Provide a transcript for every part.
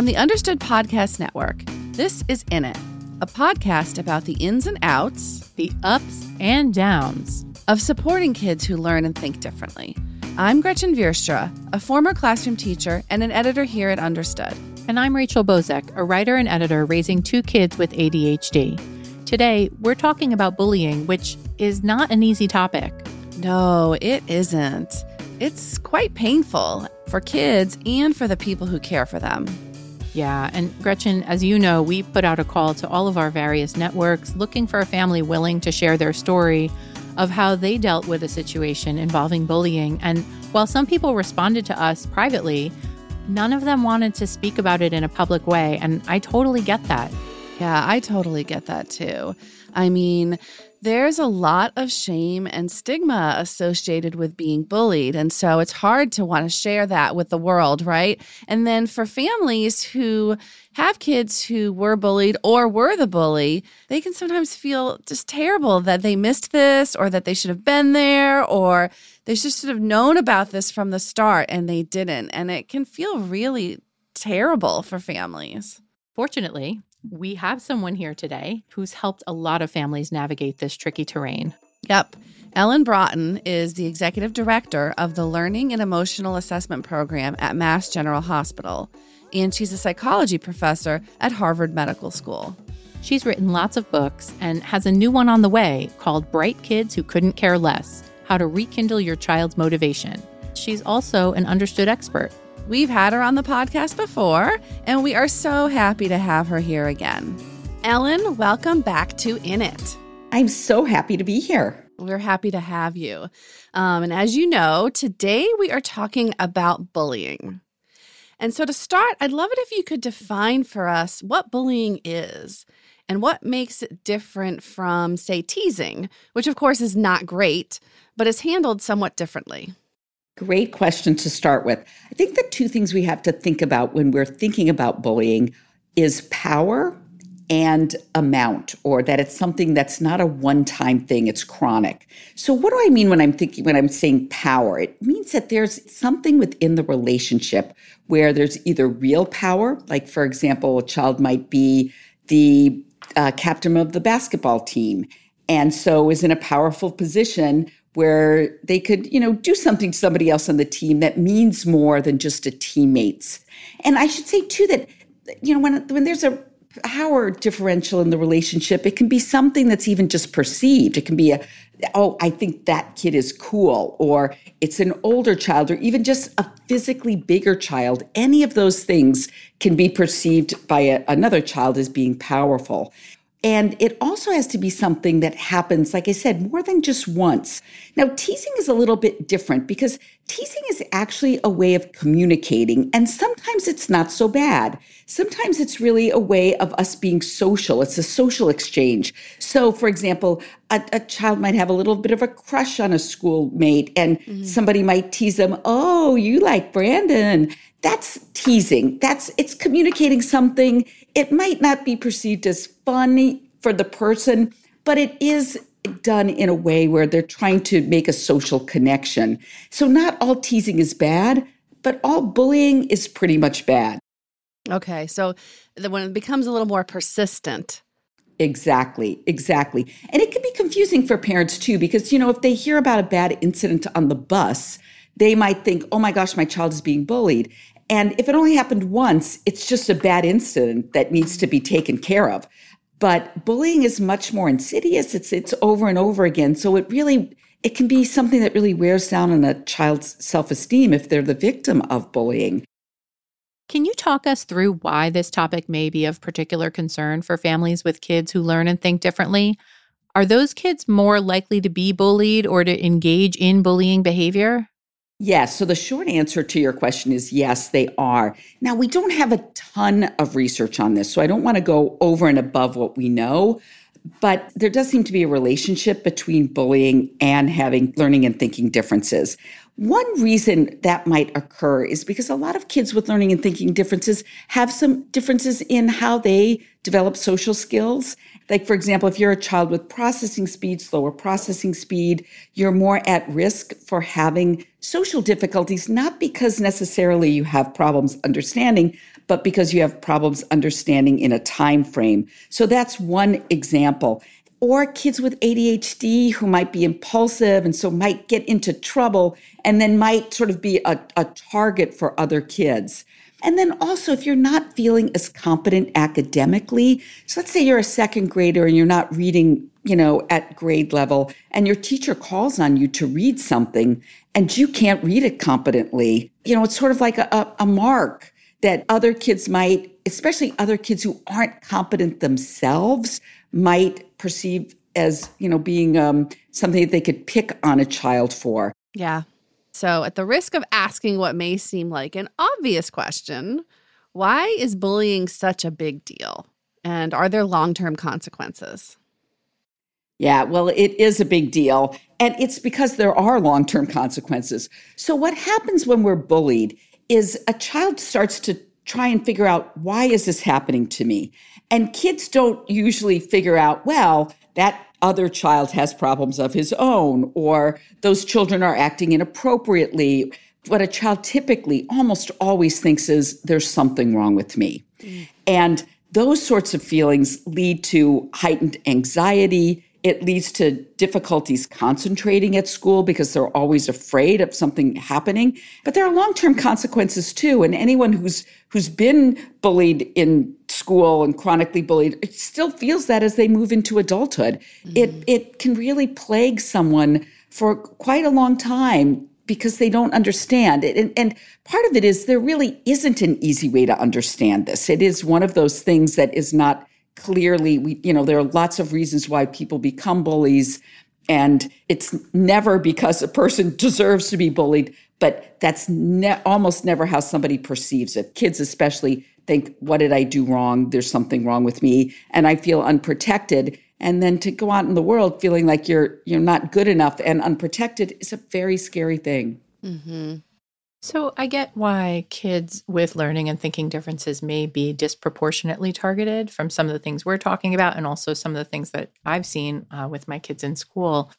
From the Understood Podcast Network, this is In It, a podcast about the ins and outs, the ups and downs of supporting kids who learn and think differently. I'm Gretchen Vierstra, a former classroom teacher and an editor here at Understood. And I'm Rachel Bozek, a writer and editor raising two kids with ADHD. Today, we're talking about bullying, which is not an easy topic. No, it isn't. It's quite painful for kids and for the people who care for them. Yeah, and Gretchen, as you know, we put out a call to all of our various networks looking for a family willing to share their story of how they dealt with a situation involving bullying. And while some people responded to us privately, none of them wanted to speak about it in a public way. And I totally get that. Yeah, I totally get that too. I mean, there's a lot of shame and stigma associated with being bullied. And so it's hard to want to share that with the world, right? And then for families who have kids who were bullied or were the bully, they can sometimes feel just terrible that they missed this or that they should have been there or they should have known about this from the start and they didn't. And it can feel really terrible for families. Fortunately, we have someone here today who's helped a lot of families navigate this tricky terrain. Yep. Ellen Braaten is the executive director of the Learning and Emotional Assessment Program at Mass General Hospital, and she's a psychology professor at Harvard Medical School. She's written lots of books and has a new one on the way called Bright Kids Who Couldn't Care Less How to Rekindle Your Child's Motivation. She's also an understood expert. We've had her on the podcast before, and we are so happy to have her here again. Ellen, welcome back to In It. I'm so happy to be here. We're happy to have you. Um, and as you know, today we are talking about bullying. And so to start, I'd love it if you could define for us what bullying is and what makes it different from, say, teasing, which of course is not great, but is handled somewhat differently. Great question to start with. I think the two things we have to think about when we're thinking about bullying is power and amount, or that it's something that's not a one time thing, it's chronic. So, what do I mean when I'm thinking, when I'm saying power? It means that there's something within the relationship where there's either real power, like, for example, a child might be the uh, captain of the basketball team, and so is in a powerful position where they could, you know, do something to somebody else on the team that means more than just a teammates. And I should say too that, you know, when when there's a power differential in the relationship, it can be something that's even just perceived. It can be a, oh, I think that kid is cool, or it's an older child, or even just a physically bigger child. Any of those things can be perceived by a, another child as being powerful. And it also has to be something that happens, like I said, more than just once. Now, teasing is a little bit different because teasing is actually a way of communicating, and sometimes it's not so bad. Sometimes it's really a way of us being social. It's a social exchange. So, for example, a, a child might have a little bit of a crush on a schoolmate, and mm-hmm. somebody might tease them, Oh, you like Brandon. That's teasing. That's it's communicating something it might not be perceived as funny for the person, but it is done in a way where they're trying to make a social connection. So, not all teasing is bad, but all bullying is pretty much bad. Okay. So, when it becomes a little more persistent, Exactly, exactly. And it can be confusing for parents too, because, you know, if they hear about a bad incident on the bus, they might think, oh my gosh, my child is being bullied. And if it only happened once, it's just a bad incident that needs to be taken care of. But bullying is much more insidious. It's it's over and over again. So it really it can be something that really wears down on a child's self-esteem if they're the victim of bullying. Can you talk us through why this topic may be of particular concern for families with kids who learn and think differently? Are those kids more likely to be bullied or to engage in bullying behavior? Yes. So the short answer to your question is yes, they are. Now, we don't have a ton of research on this, so I don't want to go over and above what we know, but there does seem to be a relationship between bullying and having learning and thinking differences. One reason that might occur is because a lot of kids with learning and thinking differences have some differences in how they develop social skills. Like, for example, if you're a child with processing speed, slower processing speed, you're more at risk for having social difficulties, not because necessarily you have problems understanding, but because you have problems understanding in a time frame. So that's one example or kids with ADHD who might be impulsive and so might get into trouble and then might sort of be a, a target for other kids. And then also, if you're not feeling as competent academically, so let's say you're a second grader and you're not reading, you know, at grade level, and your teacher calls on you to read something and you can't read it competently, you know, it's sort of like a, a, a mark that other kids might, especially other kids who aren't competent themselves, might perceive as you know being um, something that they could pick on a child for. Yeah. So, at the risk of asking what may seem like an obvious question, why is bullying such a big deal? And are there long term consequences? Yeah, well, it is a big deal. And it's because there are long term consequences. So, what happens when we're bullied is a child starts to try and figure out why is this happening to me? And kids don't usually figure out, well, that other child has problems of his own, or those children are acting inappropriately. What a child typically almost always thinks is, there's something wrong with me. Mm. And those sorts of feelings lead to heightened anxiety, it leads to difficulties concentrating at school because they're always afraid of something happening. But there are long-term consequences too. And anyone who's who's been bullied in school and chronically bullied, it still feels that as they move into adulthood. Mm-hmm. It it can really plague someone for quite a long time because they don't understand it. And, and part of it is there really isn't an easy way to understand this. It is one of those things that is not clearly we you know there are lots of reasons why people become bullies and it's never because a person deserves to be bullied but that's ne- almost never how somebody perceives it. Kids especially think what did i do wrong? There's something wrong with me and i feel unprotected. And then to go out in the world feeling like you're you're not good enough and unprotected is a very scary thing. Mm-hmm. So I get why kids with learning and thinking differences may be disproportionately targeted from some of the things we're talking about and also some of the things that I've seen uh, with my kids in school.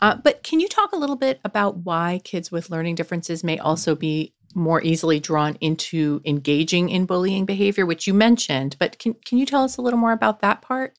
Uh, but can you talk a little bit about why kids with learning differences may also be more easily drawn into engaging in bullying behavior, which you mentioned, but can, can you tell us a little more about that part?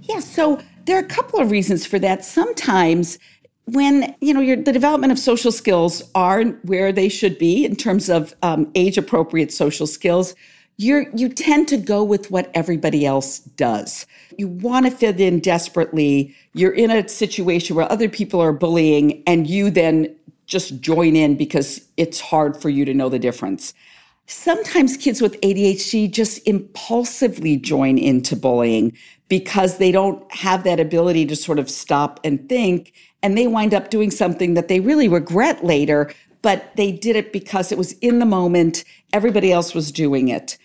Yeah, so there are a couple of reasons for that. Sometimes when you know your, the development of social skills are where they should be in terms of um, age appropriate social skills you you tend to go with what everybody else does. You want to fit in desperately. You're in a situation where other people are bullying and you then just join in because it's hard for you to know the difference. Sometimes kids with ADHD just impulsively join into bullying because they don't have that ability to sort of stop and think and they wind up doing something that they really regret later, but they did it because it was in the moment. Everybody else was doing it.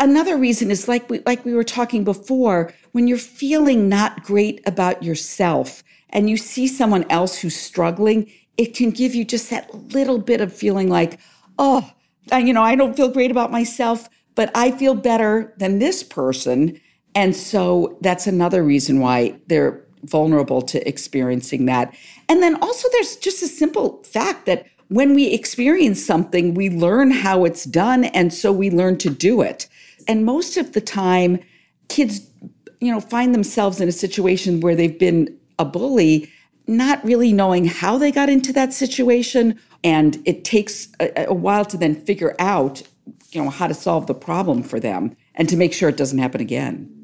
Another reason is like we, like we were talking before, when you're feeling not great about yourself and you see someone else who's struggling, it can give you just that little bit of feeling like, oh, you know, I don't feel great about myself, but I feel better than this person. And so that's another reason why they're vulnerable to experiencing that. And then also, there's just a simple fact that when we experience something, we learn how it's done. And so we learn to do it. And most of the time, kids, you know, find themselves in a situation where they've been a bully, not really knowing how they got into that situation. And it takes a, a while to then figure out, you know, how to solve the problem for them and to make sure it doesn't happen again.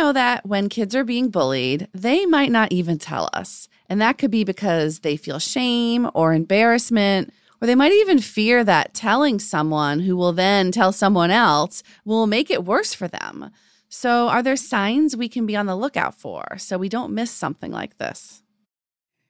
Know that when kids are being bullied, they might not even tell us. And that could be because they feel shame or embarrassment, or they might even fear that telling someone who will then tell someone else will make it worse for them. So, are there signs we can be on the lookout for so we don't miss something like this?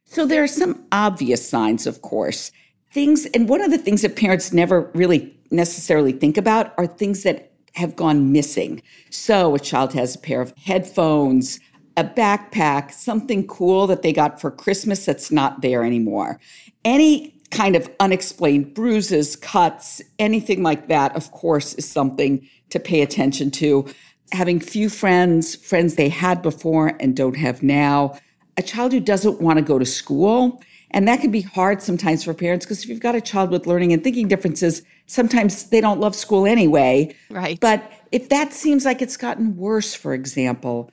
So there are some obvious signs, of course. Things, and one of the things that parents never really necessarily think about are things that have gone missing. So a child has a pair of headphones, a backpack, something cool that they got for Christmas that's not there anymore. Any kind of unexplained bruises, cuts, anything like that, of course, is something to pay attention to. Having few friends, friends they had before and don't have now, a child who doesn't want to go to school. And that can be hard sometimes for parents because if you've got a child with learning and thinking differences, sometimes they don't love school anyway. Right. But if that seems like it's gotten worse, for example,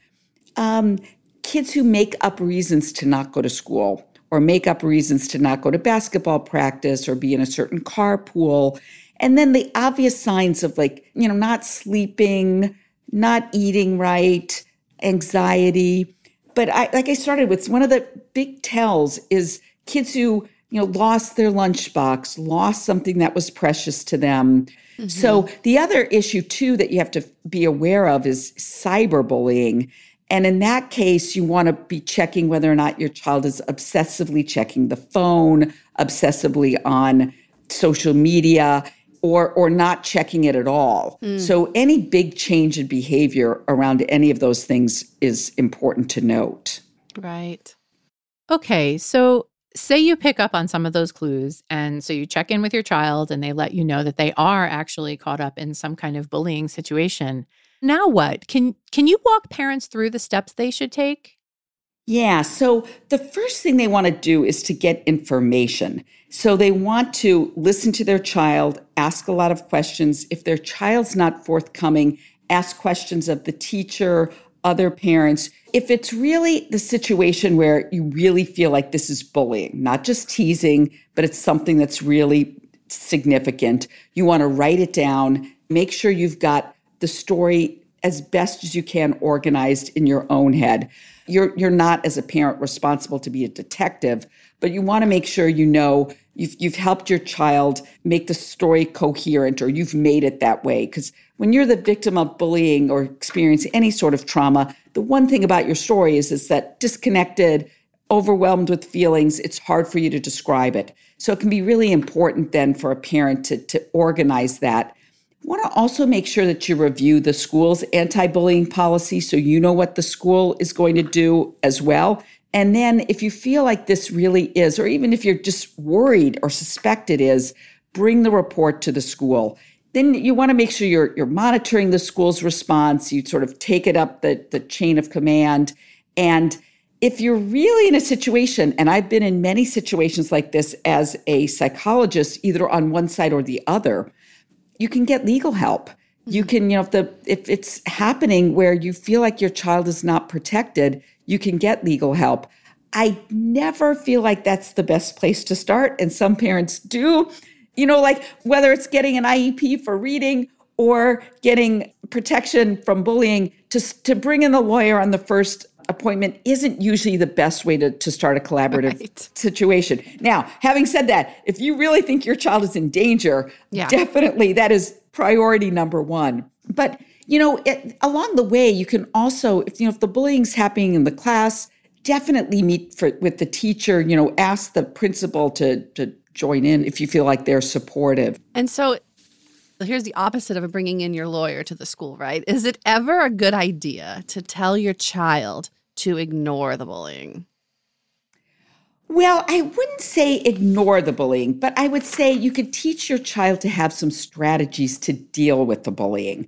um, kids who make up reasons to not go to school or make up reasons to not go to basketball practice or be in a certain carpool. And then the obvious signs of like, you know, not sleeping, not eating right, anxiety. But I, like I started with, one of the big tells is kids who, you know, lost their lunchbox, lost something that was precious to them. Mm-hmm. So the other issue too that you have to be aware of is cyberbullying. And in that case, you want to be checking whether or not your child is obsessively checking the phone, obsessively on social media, or, or not checking it at all. Mm. So, any big change in behavior around any of those things is important to note. Right. Okay. So, say you pick up on some of those clues, and so you check in with your child and they let you know that they are actually caught up in some kind of bullying situation. Now what? Can can you walk parents through the steps they should take? Yeah, so the first thing they want to do is to get information. So they want to listen to their child, ask a lot of questions. If their child's not forthcoming, ask questions of the teacher, other parents. If it's really the situation where you really feel like this is bullying, not just teasing, but it's something that's really significant, you want to write it down, make sure you've got the story as best as you can organized in your own head. You're you're not as a parent responsible to be a detective, but you want to make sure you know you've you've helped your child make the story coherent or you've made it that way because when you're the victim of bullying or experiencing any sort of trauma, the one thing about your story is is that disconnected, overwhelmed with feelings, it's hard for you to describe it. So it can be really important then for a parent to to organize that want to also make sure that you review the school's anti bullying policy so you know what the school is going to do as well. And then, if you feel like this really is, or even if you're just worried or suspect it is, bring the report to the school. Then you want to make sure you're, you're monitoring the school's response. You sort of take it up the, the chain of command. And if you're really in a situation, and I've been in many situations like this as a psychologist, either on one side or the other, you can get legal help. You mm-hmm. can, you know, if the if it's happening where you feel like your child is not protected, you can get legal help. I never feel like that's the best place to start. And some parents do, you know, like whether it's getting an IEP for reading or getting protection from bullying, to, to bring in the lawyer on the first appointment isn't usually the best way to, to start a collaborative right. situation. Now, having said that, if you really think your child is in danger, yeah. definitely that is priority number one. But you know, it, along the way, you can also, if you know, if the bullying's happening in the class, definitely meet for, with the teacher. You know, ask the principal to to join in if you feel like they're supportive. And so, here's the opposite of bringing in your lawyer to the school, right? Is it ever a good idea to tell your child to ignore the bullying? Well, I wouldn't say ignore the bullying, but I would say you could teach your child to have some strategies to deal with the bullying.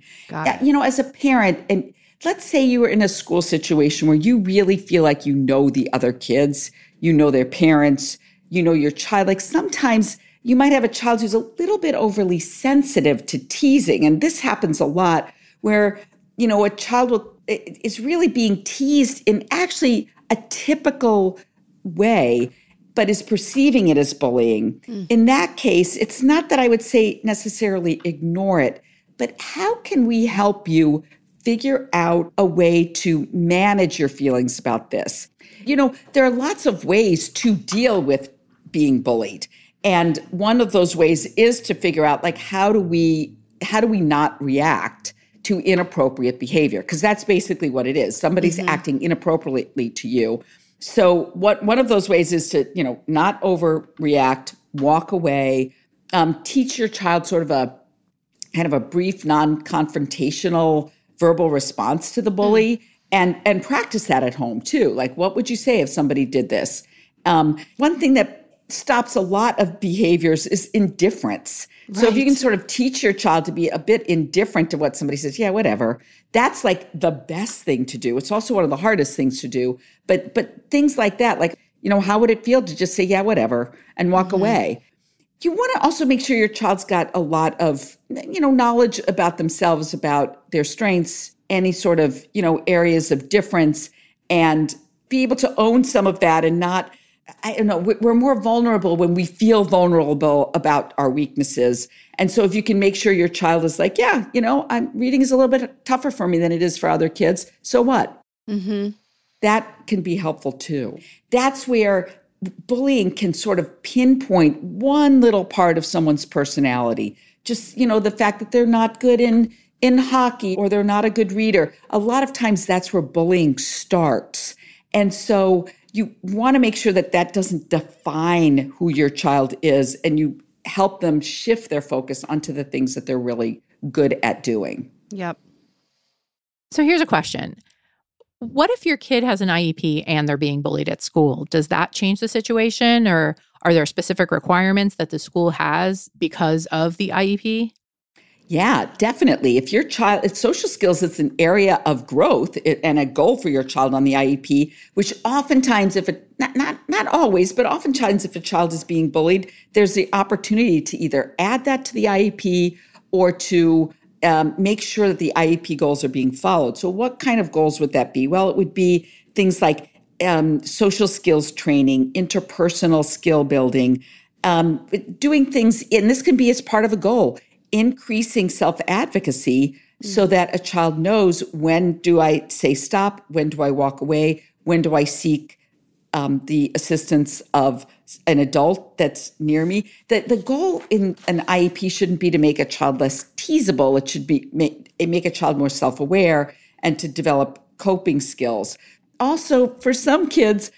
You know, as a parent, and let's say you were in a school situation where you really feel like you know the other kids, you know their parents, you know your child. Like sometimes you might have a child who's a little bit overly sensitive to teasing. And this happens a lot where, you know, a child will is really being teased in actually a typical way but is perceiving it as bullying. Mm. In that case, it's not that I would say necessarily ignore it, but how can we help you figure out a way to manage your feelings about this? You know, there are lots of ways to deal with being bullied. And one of those ways is to figure out like how do we how do we not react to inappropriate behavior because that's basically what it is somebody's mm-hmm. acting inappropriately to you So what one of those ways is to, you know, not overreact, walk away, um, teach your child sort of a kind of a brief, non-confrontational verbal response to the bully, mm. and and practice that at home too. Like, what would you say if somebody did this? Um, one thing that stops a lot of behaviors is indifference. Right. So if you can sort of teach your child to be a bit indifferent to what somebody says, yeah, whatever. That's like the best thing to do. It's also one of the hardest things to do. But but things like that, like, you know, how would it feel to just say, yeah, whatever, and walk mm-hmm. away? You want to also make sure your child's got a lot of, you know, knowledge about themselves, about their strengths, any sort of, you know, areas of difference, and be able to own some of that and not I don't know, we're more vulnerable when we feel vulnerable about our weaknesses. And so if you can make sure your child is like, yeah, you know, I'm reading is a little bit tougher for me than it is for other kids. So what? Mm-hmm. That can be helpful too. That's where bullying can sort of pinpoint one little part of someone's personality. Just, you know, the fact that they're not good in in hockey or they're not a good reader. A lot of times that's where bullying starts. And so you want to make sure that that doesn't define who your child is and you help them shift their focus onto the things that they're really good at doing. Yep. So here's a question. What if your kid has an IEP and they're being bullied at school? Does that change the situation or are there specific requirements that the school has because of the IEP? Yeah, definitely. If your child, it's social skills, it's an area of growth and a goal for your child on the IEP, which oftentimes, if it, not, not, not always, but oftentimes if a child is being bullied, there's the opportunity to either add that to the IEP or to um, make sure that the IEP goals are being followed. So, what kind of goals would that be? Well, it would be things like um, social skills training, interpersonal skill building, um, doing things, and this can be as part of a goal increasing self advocacy mm-hmm. so that a child knows when do I say stop, when do I walk away, when do I seek um, the assistance of an adult that's near me. The, the goal in an IEP shouldn't be to make a child less teasable. It should be make, make a child more self aware and to develop coping skills. Also, for some kids,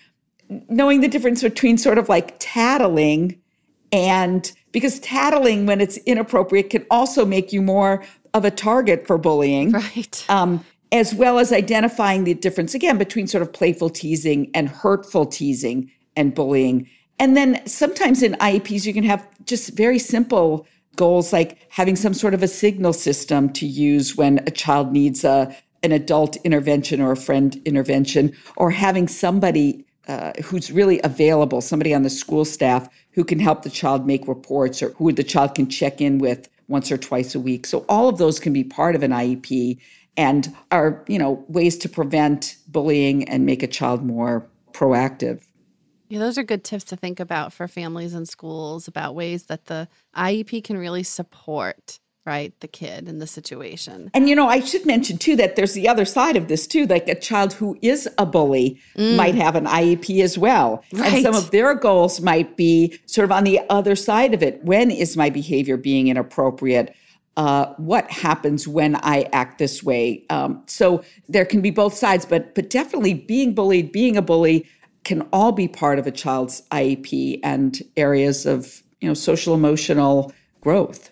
knowing the difference between sort of like tattling and because tattling when it's inappropriate can also make you more of a target for bullying. Right. Um, as well as identifying the difference again between sort of playful teasing and hurtful teasing and bullying. And then sometimes in IEPs, you can have just very simple goals like having some sort of a signal system to use when a child needs a, an adult intervention or a friend intervention, or having somebody uh, who's really available, somebody on the school staff who can help the child make reports or who the child can check in with once or twice a week. So all of those can be part of an IEP and are, you know, ways to prevent bullying and make a child more proactive. Yeah, those are good tips to think about for families and schools about ways that the IEP can really support right the kid in the situation and you know i should mention too that there's the other side of this too like a child who is a bully mm. might have an iep as well right. and some of their goals might be sort of on the other side of it when is my behavior being inappropriate uh, what happens when I act this way? Um, so there can be both sides, but but definitely being bullied, being a bully, can all be part of a child's IEP and areas of you know social emotional growth.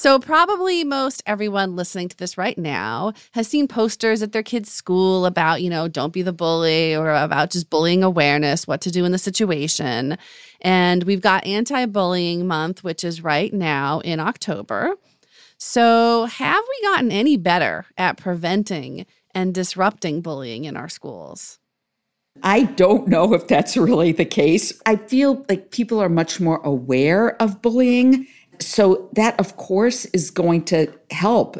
So, probably most everyone listening to this right now has seen posters at their kids' school about, you know, don't be the bully or about just bullying awareness, what to do in the situation. And we've got anti bullying month, which is right now in October. So, have we gotten any better at preventing and disrupting bullying in our schools? I don't know if that's really the case. I feel like people are much more aware of bullying so that, of course, is going to help.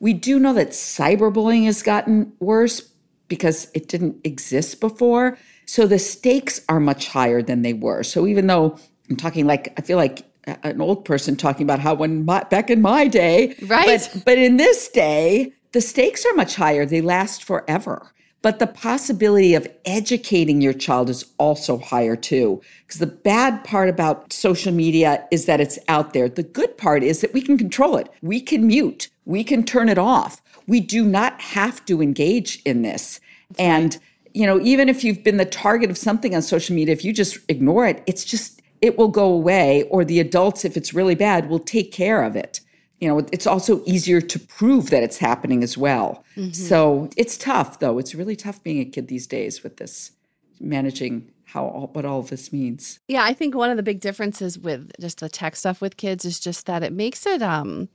We do know that cyberbullying has gotten worse because it didn't exist before. So the stakes are much higher than they were. So even though I'm talking like, I feel like an old person talking about how when my, back in my day, right? But, but in this day, the stakes are much higher. They last forever. But the possibility of educating your child is also higher too. Because the bad part about social media is that it's out there. The good part is that we can control it. We can mute, we can turn it off. We do not have to engage in this. That's and right. you know, even if you've been the target of something on social media, if you just ignore it, it's just it will go away or the adults if it's really bad will take care of it you know, it's also easier to prove that it's happening as well. Mm-hmm. So it's tough, though. It's really tough being a kid these days with this managing how all, what all of this means. Yeah, I think one of the big differences with just the tech stuff with kids is just that it makes it um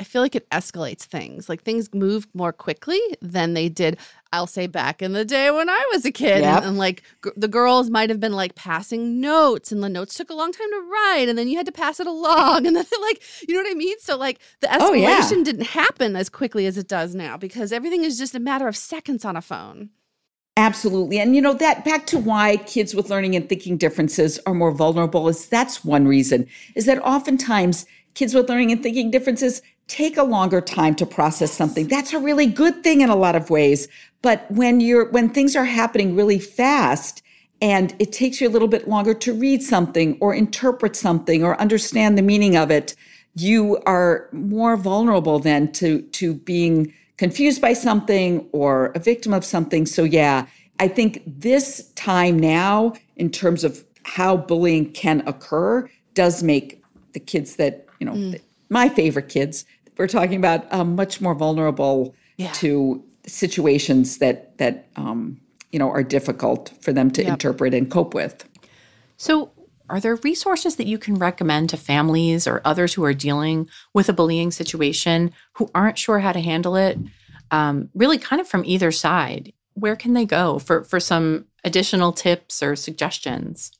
I feel like it escalates things. Like things move more quickly than they did. I'll say back in the day when I was a kid, yep. and, and, like g- the girls might have been like passing notes, and the notes took a long time to write, and then you had to pass it along, and then like you know what I mean. So like the escalation oh, yeah. didn't happen as quickly as it does now because everything is just a matter of seconds on a phone. Absolutely. And you know that back to why kids with learning and thinking differences are more vulnerable is that's one reason is that oftentimes kids with learning and thinking differences take a longer time to process something. That's a really good thing in a lot of ways. But when you're when things are happening really fast and it takes you a little bit longer to read something or interpret something or understand the meaning of it, you are more vulnerable then to to being confused by something or a victim of something. So yeah, I think this time now in terms of how bullying can occur does make the kids that, you know, mm. my favorite kids, we're talking about um, much more vulnerable yeah. to situations that that um, you know are difficult for them to yep. interpret and cope with. So, are there resources that you can recommend to families or others who are dealing with a bullying situation who aren't sure how to handle it? Um, really, kind of from either side. Where can they go for for some additional tips or suggestions?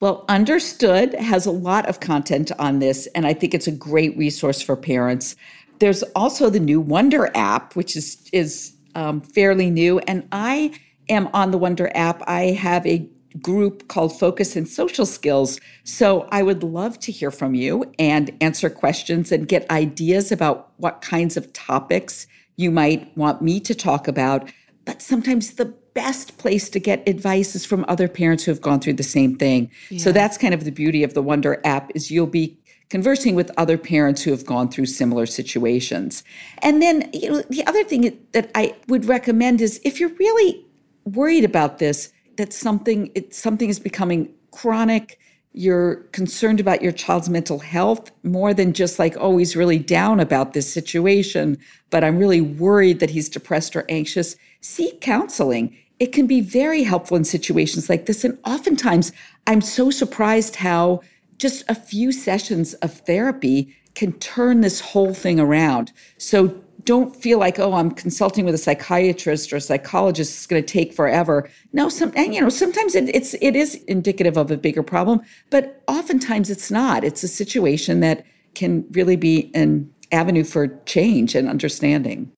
Well, Understood has a lot of content on this, and I think it's a great resource for parents. There's also the new Wonder app, which is is um, fairly new, and I am on the Wonder app. I have a group called Focus and Social Skills. So I would love to hear from you and answer questions and get ideas about what kinds of topics you might want me to talk about. But sometimes the best place to get advice is from other parents who have gone through the same thing. Yeah. So that's kind of the beauty of the Wonder app is you'll be conversing with other parents who have gone through similar situations. And then you know the other thing that I would recommend is if you're really worried about this that something it, something is becoming chronic you're concerned about your child's mental health more than just like, oh, he's really down about this situation, but I'm really worried that he's depressed or anxious, seek counseling. It can be very helpful in situations like this. And oftentimes, I'm so surprised how just a few sessions of therapy can turn this whole thing around. So don't feel like oh i'm consulting with a psychiatrist or a psychologist is going to take forever no some and you know sometimes it, it's it is indicative of a bigger problem but oftentimes it's not it's a situation that can really be an avenue for change and understanding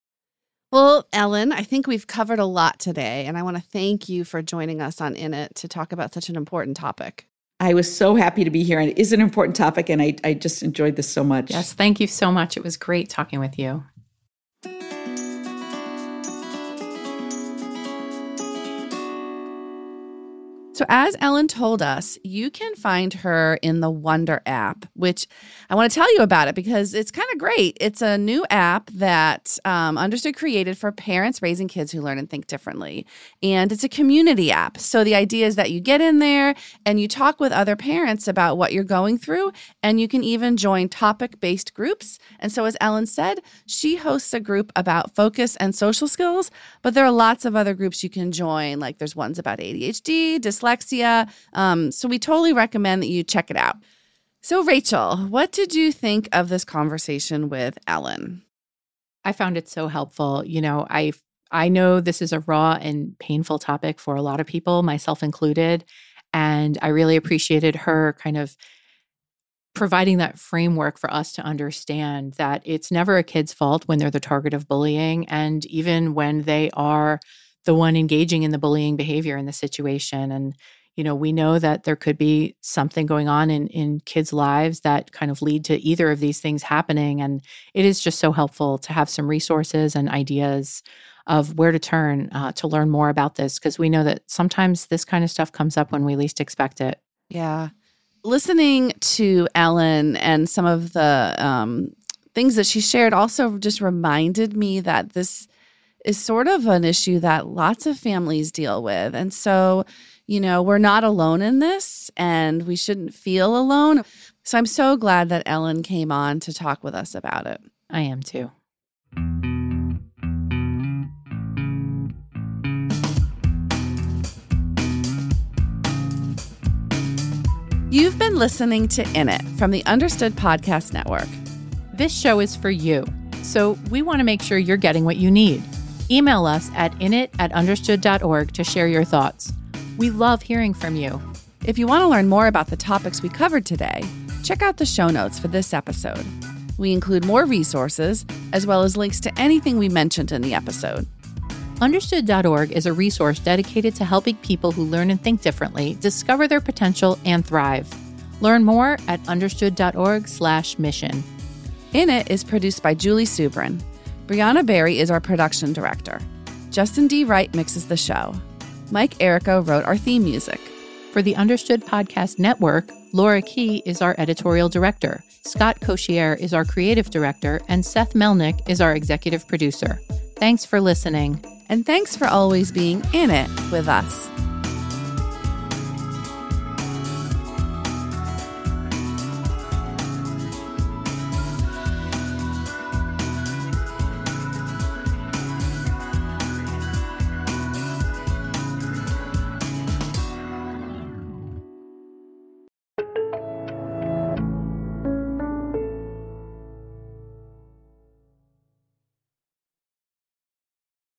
well, Ellen, I think we've covered a lot today, and I want to thank you for joining us on In It to talk about such an important topic. I was so happy to be here, and it is an important topic, and I, I just enjoyed this so much. Yes, thank you so much. It was great talking with you. So, as Ellen told us, you can find her in the Wonder app, which I want to tell you about it because it's kind of great. It's a new app that um, Understood created for parents raising kids who learn and think differently. And it's a community app. So, the idea is that you get in there and you talk with other parents about what you're going through, and you can even join topic based groups. And so, as Ellen said, she hosts a group about focus and social skills, but there are lots of other groups you can join. Like, there's ones about ADHD, dyslexia dyslexia. Um, so we totally recommend that you check it out. So, Rachel, what did you think of this conversation with Ellen? I found it so helpful. You know, I I know this is a raw and painful topic for a lot of people, myself included, and I really appreciated her kind of providing that framework for us to understand that it's never a kid's fault when they're the target of bullying and even when they are the one engaging in the bullying behavior in the situation and you know we know that there could be something going on in in kids lives that kind of lead to either of these things happening and it is just so helpful to have some resources and ideas of where to turn uh, to learn more about this because we know that sometimes this kind of stuff comes up when we least expect it. Yeah. Listening to Ellen and some of the um, things that she shared also just reminded me that this is sort of an issue that lots of families deal with. And so, you know, we're not alone in this and we shouldn't feel alone. So I'm so glad that Ellen came on to talk with us about it. I am too. You've been listening to In It from the Understood Podcast Network. This show is for you, so we want to make sure you're getting what you need. Email us at init at understood.org to share your thoughts. We love hearing from you. If you want to learn more about the topics we covered today, check out the show notes for this episode. We include more resources, as well as links to anything we mentioned in the episode. Understood.org is a resource dedicated to helping people who learn and think differently discover their potential and thrive. Learn more at understood.org/mission. In It is produced by Julie Subrin. Brianna Berry is our production director. Justin D. Wright mixes the show. Mike Errico wrote our theme music. For the Understood Podcast Network, Laura Key is our editorial director. Scott Cocchiere is our creative director, and Seth Melnick is our executive producer. Thanks for listening. And thanks for always being in it with us.